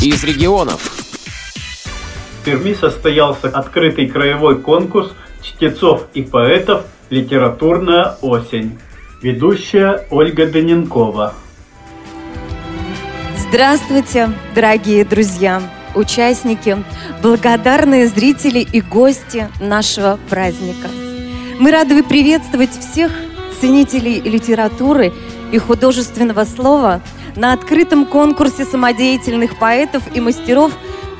из регионов. В Перми состоялся открытый краевой конкурс чтецов и поэтов «Литературная осень». Ведущая Ольга Даненкова. Здравствуйте, дорогие друзья, участники, благодарные зрители и гости нашего праздника. Мы рады приветствовать всех ценителей литературы и художественного слова на открытом конкурсе самодеятельных поэтов и мастеров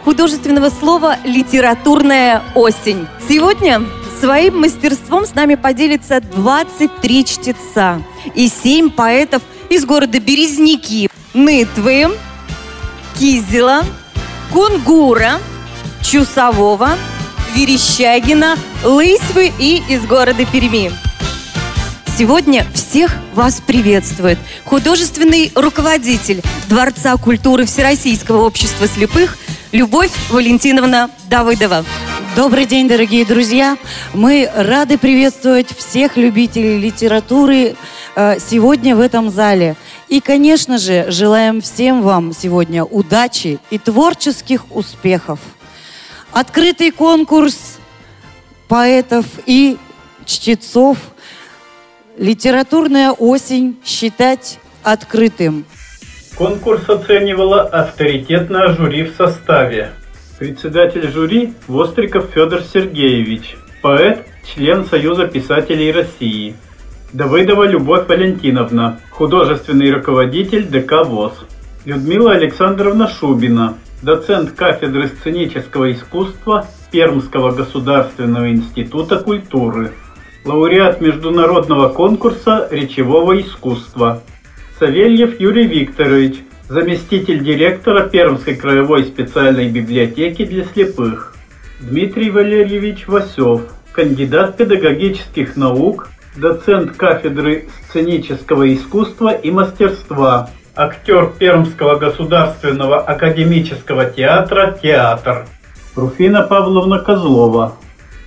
художественного слова «Литературная осень». Сегодня своим мастерством с нами поделится 23 чтеца и 7 поэтов из города Березники, Нытвы, Кизела, Кунгура, Чусового, Верещагина, Лысьвы и из города Перми. Сегодня всех вас приветствует художественный руководитель Дворца культуры Всероссийского общества слепых Любовь Валентиновна Давыдова. Добрый день, дорогие друзья! Мы рады приветствовать всех любителей литературы э, сегодня в этом зале. И, конечно же, желаем всем вам сегодня удачи и творческих успехов. Открытый конкурс поэтов и чтецов – Литературная осень считать открытым. Конкурс оценивала авторитетное жюри в составе. Председатель жюри Востриков Федор Сергеевич, поэт, член Союза писателей России. Давыдова Любовь Валентиновна, художественный руководитель ДК ВОЗ. Людмила Александровна Шубина, доцент кафедры сценического искусства Пермского государственного института культуры лауреат международного конкурса речевого искусства. Савельев Юрий Викторович, заместитель директора Пермской краевой специальной библиотеки для слепых. Дмитрий Валерьевич Васев, кандидат педагогических наук, доцент кафедры сценического искусства и мастерства, актер Пермского государственного академического театра «Театр». Руфина Павловна Козлова,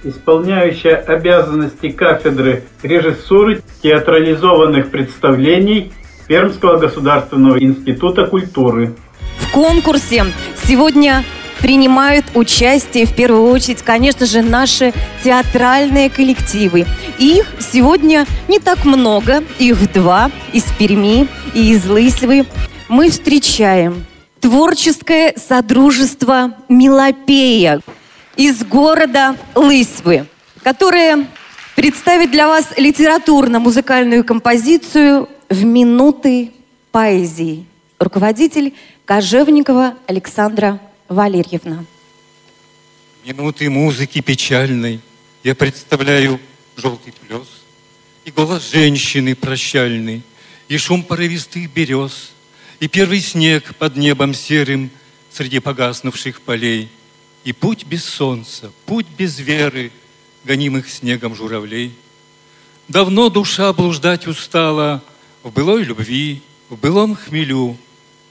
исполняющая обязанности кафедры режиссуры театрализованных представлений Пермского государственного института культуры. В конкурсе сегодня принимают участие в первую очередь, конечно же, наши театральные коллективы. их сегодня не так много, их два, из Перми и из Лысьвы. Мы встречаем творческое содружество «Мелопея», из города Лысьвы, которые представят для вас литературно-музыкальную композицию «В минуты поэзии». Руководитель Кожевникова Александра Валерьевна. Минуты музыки печальной я представляю желтый плес и голос женщины прощальный, и шум порывистых берез, и первый снег под небом серым среди погаснувших полей – и путь без солнца, путь без веры, гонимых снегом журавлей. Давно душа блуждать устала в былой любви, в былом хмелю.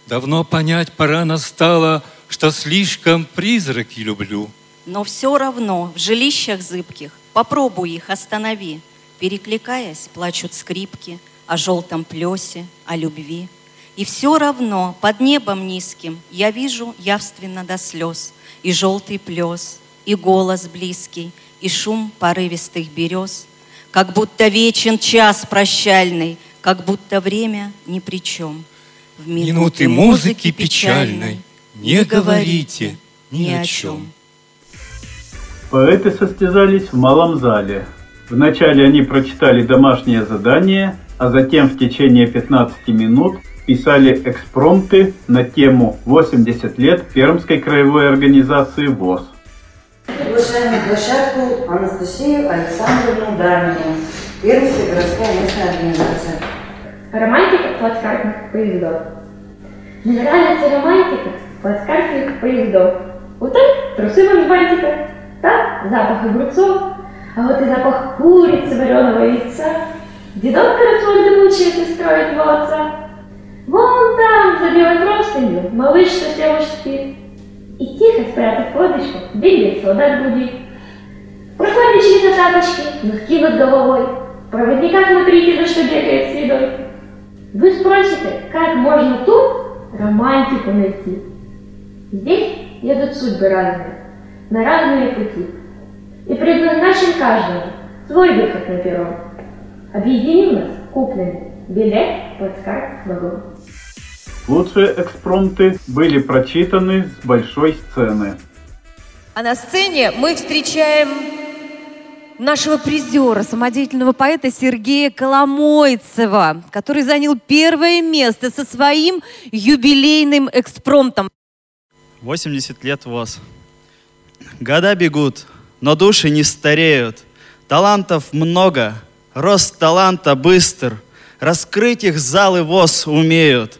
Давно понять пора настала, что слишком призраки люблю. Но все равно в жилищах зыбких попробуй их останови. Перекликаясь, плачут скрипки о желтом плесе, о любви. И все равно под небом низким я вижу явственно до слез – и желтый плес, и голос близкий, и шум порывистых берез, как будто вечен час прощальный, как будто время ни при чем. В минуты, минуты музыки печальной не говорите ни о чем. Поэты состязались в малом зале. Вначале они прочитали домашнее задание, а затем в течение 15 минут писали экспромты на тему «80 лет Пермской краевой организации ВОЗ». Приглашаем на площадку Анастасию Александровну Дарнину, Пермская городская местная организация. Романтика плацкартных поездов. Мне нравится романтика плацкартных поездов. Вот так трусы в бантика, так запах огурцов, а вот и запах курицы, вареного яйца. Дедок Карацольда мучает и строит молодца. За белой простынью, малыш совсем уж спит. И тихо, спрятав подышку, бегает солдат будит. Проходит чьи-то тапочки, носки над головой. Проводника смотрите, за что бегает с Вы спросите, как можно тут романтику найти? Здесь едут судьбы разные, на разные пути. И предназначен каждому свой выход на перрон. Объединил нас купленный билет под скайп вагон. Лучшие экспромты были прочитаны с большой сцены. А на сцене мы встречаем нашего призера, самодеятельного поэта Сергея Коломойцева, который занял первое место со своим юбилейным экспромтом. 80 лет ВОЗ. Года бегут, но души не стареют. Талантов много, рост таланта быстр. Раскрыть их залы ВОЗ умеют.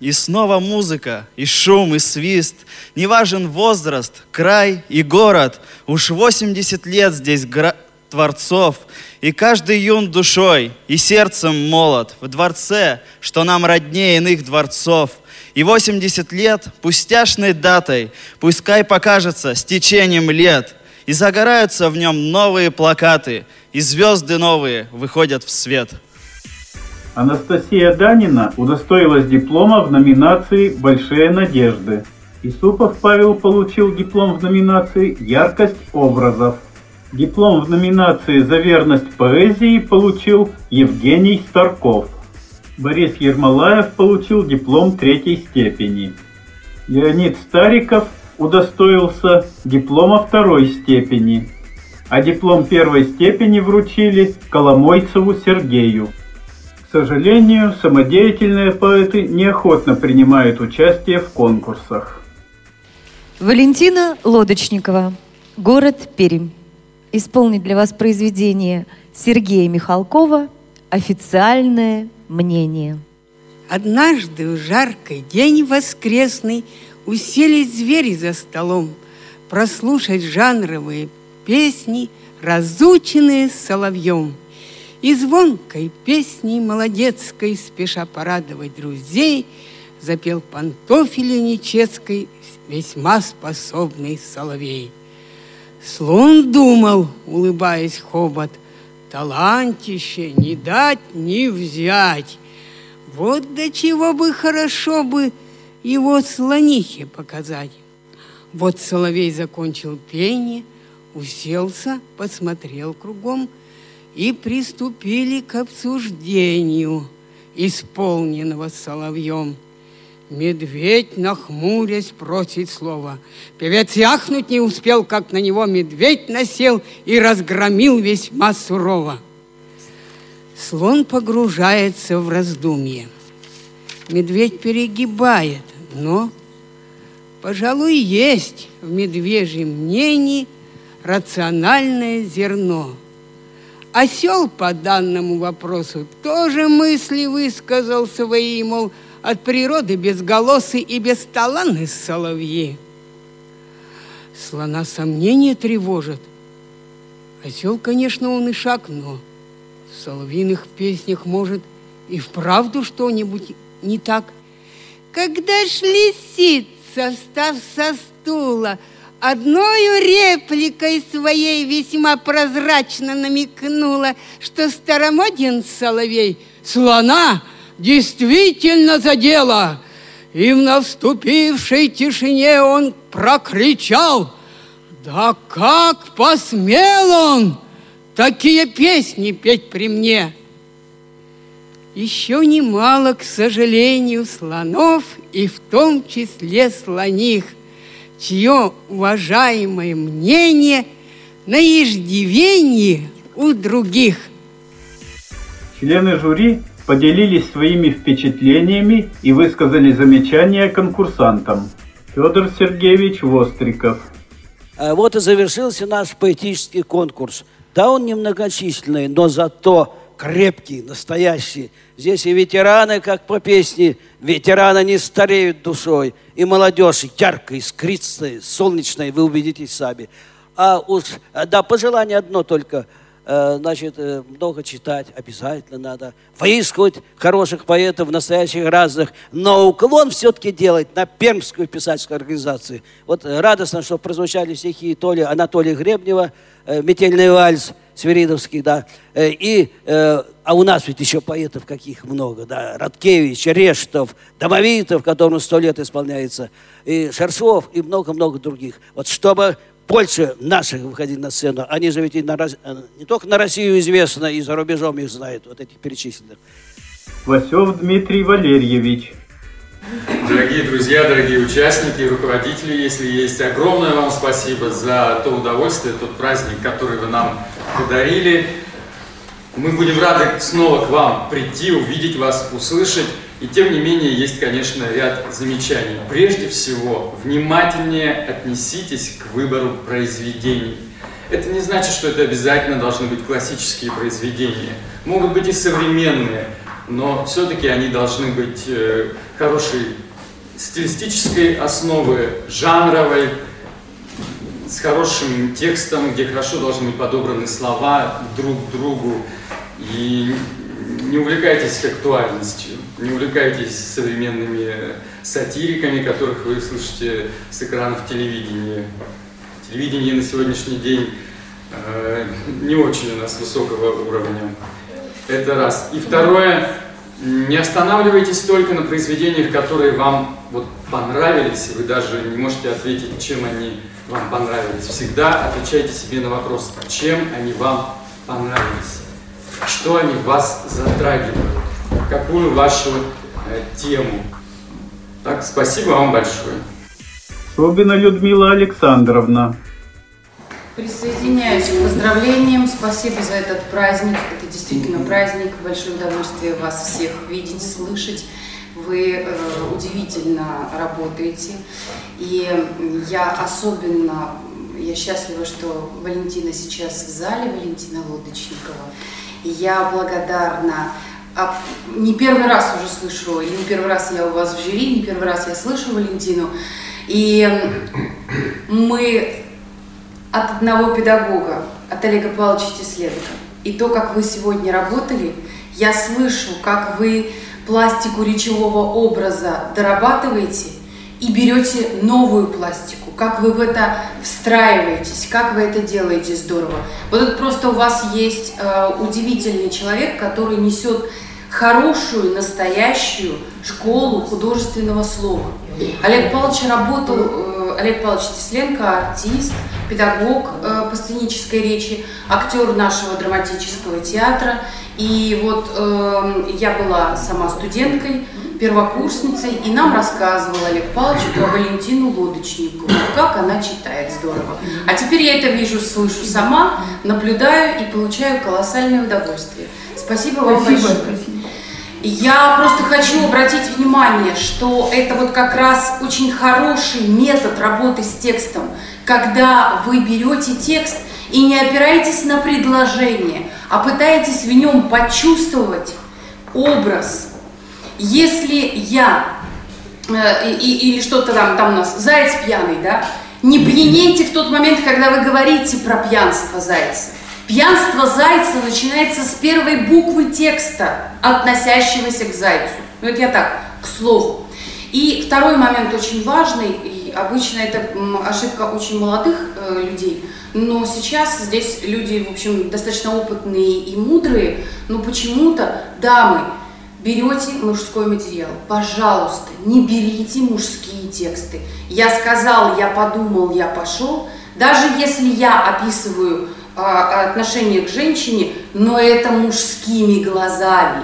И снова музыка, и шум, и свист. Не важен возраст, край и город. Уж 80 лет здесь гра- творцов. И каждый юн душой и сердцем молод в дворце, что нам роднее иных дворцов. И 80 лет пустяшной датой, пускай покажется с течением лет. И загораются в нем новые плакаты, и звезды новые выходят в свет. Анастасия Данина удостоилась диплома в номинации «Большие надежды». Исупов Павел получил диплом в номинации «Яркость образов». Диплом в номинации «За верность поэзии» получил Евгений Старков. Борис Ермолаев получил диплом третьей степени. Леонид Стариков удостоился диплома второй степени, а диплом первой степени вручили Коломойцеву Сергею. К сожалению, самодеятельные поэты неохотно принимают участие в конкурсах. Валентина Лодочникова, город Пермь. Исполнит для вас произведение Сергея Михалкова «Официальное мнение». Однажды в жаркий день воскресный Уселись звери за столом Прослушать жанровые песни, Разученные соловьем. И звонкой песней молодецкой, Спеша порадовать друзей, Запел пантофили неческой Весьма способный соловей. Слон думал, улыбаясь хобот, Талантище не дать, не взять. Вот до чего бы хорошо бы его слонихе показать. Вот соловей закончил пение, уселся, посмотрел кругом, и приступили к обсуждению исполненного соловьем. Медведь, нахмурясь, просит слова. Певец яхнуть не успел, как на него медведь насел и разгромил весьма сурово. Слон погружается в раздумье. Медведь перегибает, но, пожалуй, есть в медвежьем мнении рациональное зерно. Осел по данному вопросу тоже мысли высказал свои, мол, от природы безголосый и бесталанный соловьи. Слона сомнения тревожит. Осел, конечно, он и шаг, но в соловьиных песнях может и вправду что-нибудь не так. Когда ж лисица, встав со стула, одною репликой своей весьма прозрачно намекнула, что старомоден соловей слона действительно задела, и в наступившей тишине он прокричал, «Да как посмел он такие песни петь при мне!» Еще немало, к сожалению, слонов, и в том числе слоних, чье уважаемое мнение на иждивении у других. Члены жюри поделились своими впечатлениями и высказали замечания конкурсантам. Федор Сергеевич Востриков. А Вот и завершился наш поэтический конкурс. Да, он немногочисленный, но зато крепкий, настоящий. Здесь и ветераны, как по песне, ветераны не стареют душой, и молодежь яркая, искристая, солнечная, вы убедитесь сами. А уж, да, пожелание одно только – Э, значит, э, много читать обязательно надо, выискивать хороших поэтов, настоящих разных, но уклон все-таки делать на Пермскую писательскую организацию. Вот радостно, что прозвучали стихи Толи Анатолия Гребнева, э, «Метельный вальс», Свиридовский, да, э, и, э, а у нас ведь еще поэтов каких много, да, Радкевич, Рештов, Домовитов, которому сто лет исполняется, и Шершов, и много-много других. Вот чтобы больше наших выходить на сцену, они же ведь и на, э, не только на Россию известно, и за рубежом их знают, вот этих перечисленных. Васев Дмитрий Валерьевич. Дорогие друзья, дорогие участники, руководители, если есть, огромное вам спасибо за то удовольствие, тот праздник, который вы нам подарили. Мы будем рады снова к вам прийти, увидеть вас, услышать. И тем не менее, есть, конечно, ряд замечаний. Прежде всего, внимательнее отнеситесь к выбору произведений. Это не значит, что это обязательно должны быть классические произведения. Могут быть и современные, но все-таки они должны быть э, хорошей стилистической основы, жанровой, с хорошим текстом, где хорошо должны быть подобраны слова друг к другу. И не увлекайтесь актуальностью, не увлекайтесь современными сатириками, которых вы слышите с экранов телевидения. Телевидение на сегодняшний день э, не очень у нас высокого уровня. Это раз. И второе, не останавливайтесь только на произведениях, которые вам вот понравились, вы даже не можете ответить, чем они вам понравились. Всегда отвечайте себе на вопрос, чем они вам понравились, что они вас затрагивают, какую вашу э, тему. Так, спасибо вам большое. Собина Людмила Александровна. Присоединяюсь к поздравлениям. Спасибо за этот праздник. Это действительно праздник. Большое удовольствие вас всех видеть, слышать. Вы э, удивительно работаете. И я особенно я счастлива, что Валентина сейчас в зале, Валентина Лодочникова. И я благодарна а не первый раз уже слышу, и не первый раз я у вас в жюри, не первый раз я слышу Валентину. И мы от одного педагога, от Олега Павловича Тесленко. И то, как вы сегодня работали, я слышу, как вы пластику речевого образа дорабатываете и берете новую пластику, как вы в это встраиваетесь, как вы это делаете здорово. Вот это просто у вас есть э, удивительный человек, который несет хорошую, настоящую школу художественного слова. Олег Павлович работал, э, Олег Павлович Тесленко, артист, педагог э, по сценической речи, актер нашего драматического театра. И вот э, я была сама студенткой, первокурсницей, и нам рассказывал Олег Павлович про Валентину Лодочникову, как она читает здорово. А теперь я это вижу, слышу сама, наблюдаю и получаю колоссальное удовольствие. Спасибо вам Спасибо, большое. спасибо. Я просто хочу обратить внимание, что это вот как раз очень хороший метод работы с текстом, когда вы берете текст и не опираетесь на предложение, а пытаетесь в нем почувствовать образ. Если я э, или что-то там, там у нас, заяц пьяный, да, не пьянейте в тот момент, когда вы говорите про пьянство зайца. Пьянство зайца начинается с первой буквы текста, относящегося к зайцу. Ну, это я так, к слову. И второй момент очень важный, обычно это ошибка очень молодых э, людей, но сейчас здесь люди, в общем, достаточно опытные и мудрые, но почему-то, дамы, берете мужской материал, пожалуйста, не берите мужские тексты. Я сказал, я подумал, я пошел, даже если я описываю а, отношение к женщине, но это мужскими глазами.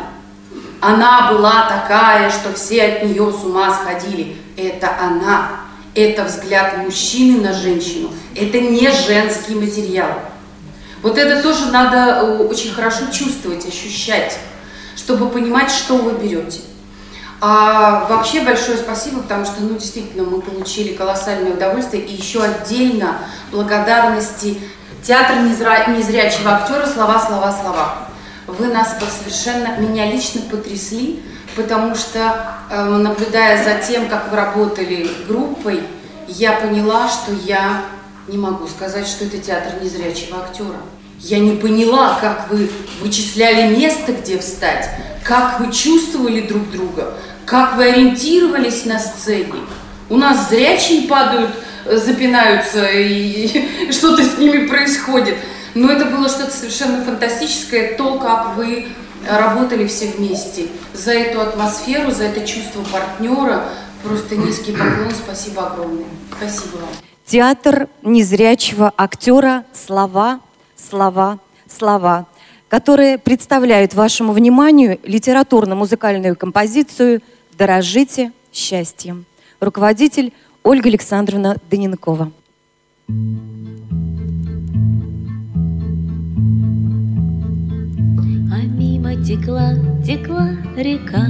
Она была такая, что все от нее с ума сходили. Это она. Это взгляд мужчины на женщину. Это не женский материал. Вот это тоже надо э, очень хорошо чувствовать, ощущать, чтобы понимать, что вы берете. А вообще большое спасибо, потому что, ну, действительно, мы получили колоссальное удовольствие. И еще отдельно благодарности Театр незра- незрячего актера «Слова, слова, слова». Вы нас совершенно, меня лично потрясли, потому что, э, наблюдая за тем, как вы работали группой, я поняла, что я не могу сказать, что это театр незрячего актера. Я не поняла, как вы вычисляли место, где встать, как вы чувствовали друг друга, как вы ориентировались на сцене. У нас зрячие падают, э, запинаются, и что-то с ними происходит. Но это было что-то совершенно фантастическое, то, как вы работали все вместе. За эту атмосферу, за это чувство партнера просто низкий поклон, спасибо огромное. Спасибо вам. Театр незрячего актера «Слова, слова, слова», которые представляют вашему вниманию литературно-музыкальную композицию «Дорожите счастьем». Руководитель Ольга Александровна Даненкова. А мимо текла, текла река,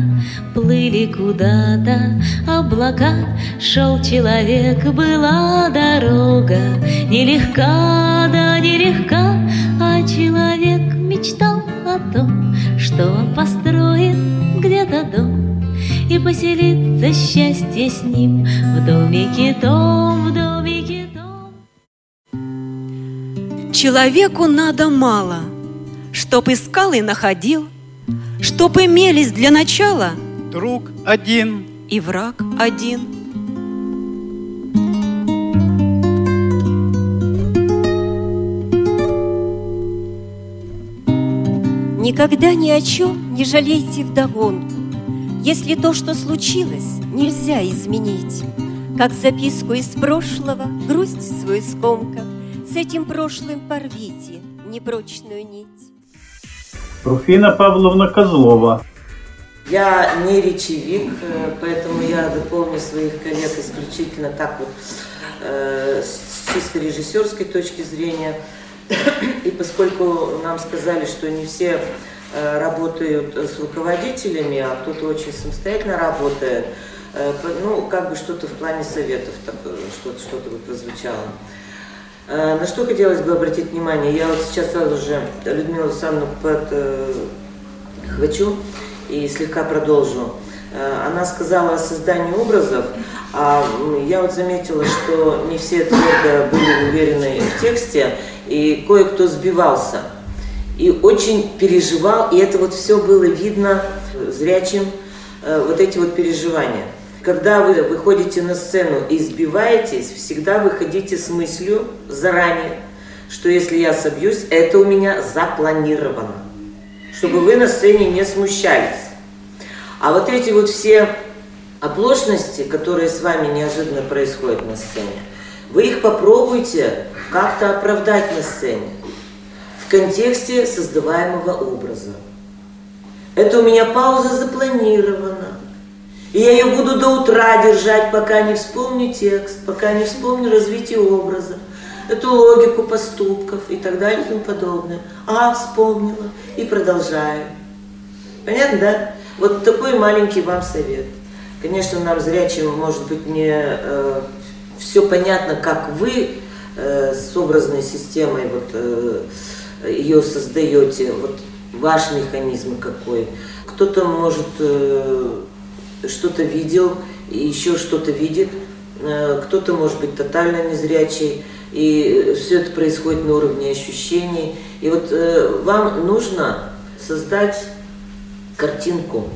плыли куда-то облака. Шел человек, была дорога, нелегка, да нелегка, а человек мечтал о том, что он построит где-то дом и поселится счастье с ним в домике том, в домике том. Человеку надо мало, чтоб искал и находил, чтоб имелись для начала Друг один и враг один. Никогда ни о чем не жалейте вдогонку, Если то, что случилось, нельзя изменить. Как записку из прошлого, грусть свою скомкав, С этим прошлым порвите непрочную нить. Руфина Павловна Козлова. Я не речевик, э, поэтому я дополню своих коллег исключительно так вот э, с чисто режиссерской точки зрения. И поскольку нам сказали, что не все э, работают с руководителями, а кто-то очень самостоятельно работает, ну, как бы что-то в плане советов, что-то что бы прозвучало. Э, На что хотелось бы обратить внимание, я вот сейчас сразу же Людмилу Александровну подхвачу и слегка продолжу. Э, Она сказала о создании образов, а я вот заметила, что не все твердо были уверены в тексте, и кое-кто сбивался. И очень переживал, и это вот все было видно э, зрячим, э, вот эти вот переживания. Когда вы выходите на сцену и сбиваетесь, всегда выходите с мыслью заранее, что если я собьюсь, это у меня запланировано, чтобы вы на сцене не смущались. А вот эти вот все оплошности, которые с вами неожиданно происходят на сцене, вы их попробуйте как-то оправдать на сцене в контексте создаваемого образа. Это у меня пауза запланирована. И я ее буду до утра держать, пока не вспомню текст, пока не вспомню развитие образа, эту логику поступков и так далее и тому подобное. А, вспомнила и продолжаю. Понятно, да? Вот такой маленький вам совет. Конечно, нам зрячим, может быть, не все понятно, как вы э, с образной системой вот, э, ее создаете, вот ваш механизм какой. Кто-то, может, э, что-то видел, и еще что-то видит, э, кто-то, может быть, тотально незрячий, и все это происходит на уровне ощущений. И вот э, вам нужно создать картинку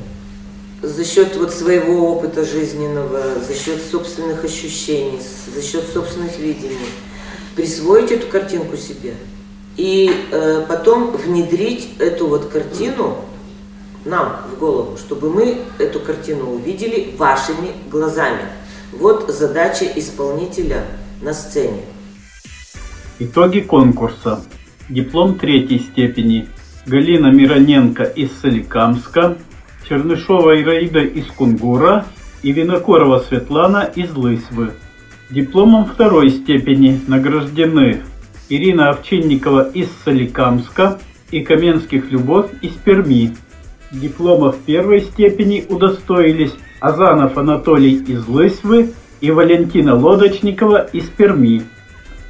за счет вот своего опыта жизненного, за счет собственных ощущений, за счет собственных видений, присвоить эту картинку себе и э, потом внедрить эту вот картину нам в голову, чтобы мы эту картину увидели вашими глазами. Вот задача исполнителя на сцене. Итоги конкурса. Диплом третьей степени. Галина Мироненко из Соликамска, Чернышова Ираида из Кунгура и Винокурова Светлана из Лысьвы. Дипломом второй степени награждены Ирина Овчинникова из Соликамска и Каменских Любовь из Перми. Дипломов первой степени удостоились Азанов Анатолий из Лысьвы и Валентина Лодочникова из Перми.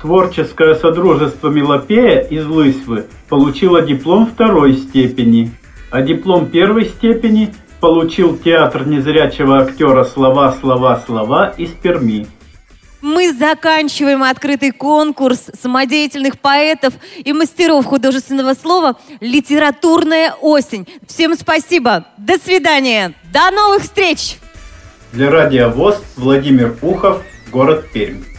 Творческое содружество Мелопея из Лысьвы получило диплом второй степени, а диплом первой степени получил театр незрячего актера «Слова, слова, слова» из Перми. Мы заканчиваем открытый конкурс самодеятельных поэтов и мастеров художественного слова «Литературная осень». Всем спасибо. До свидания. До новых встреч. Для радиовоз Владимир Ухов, город Пермь.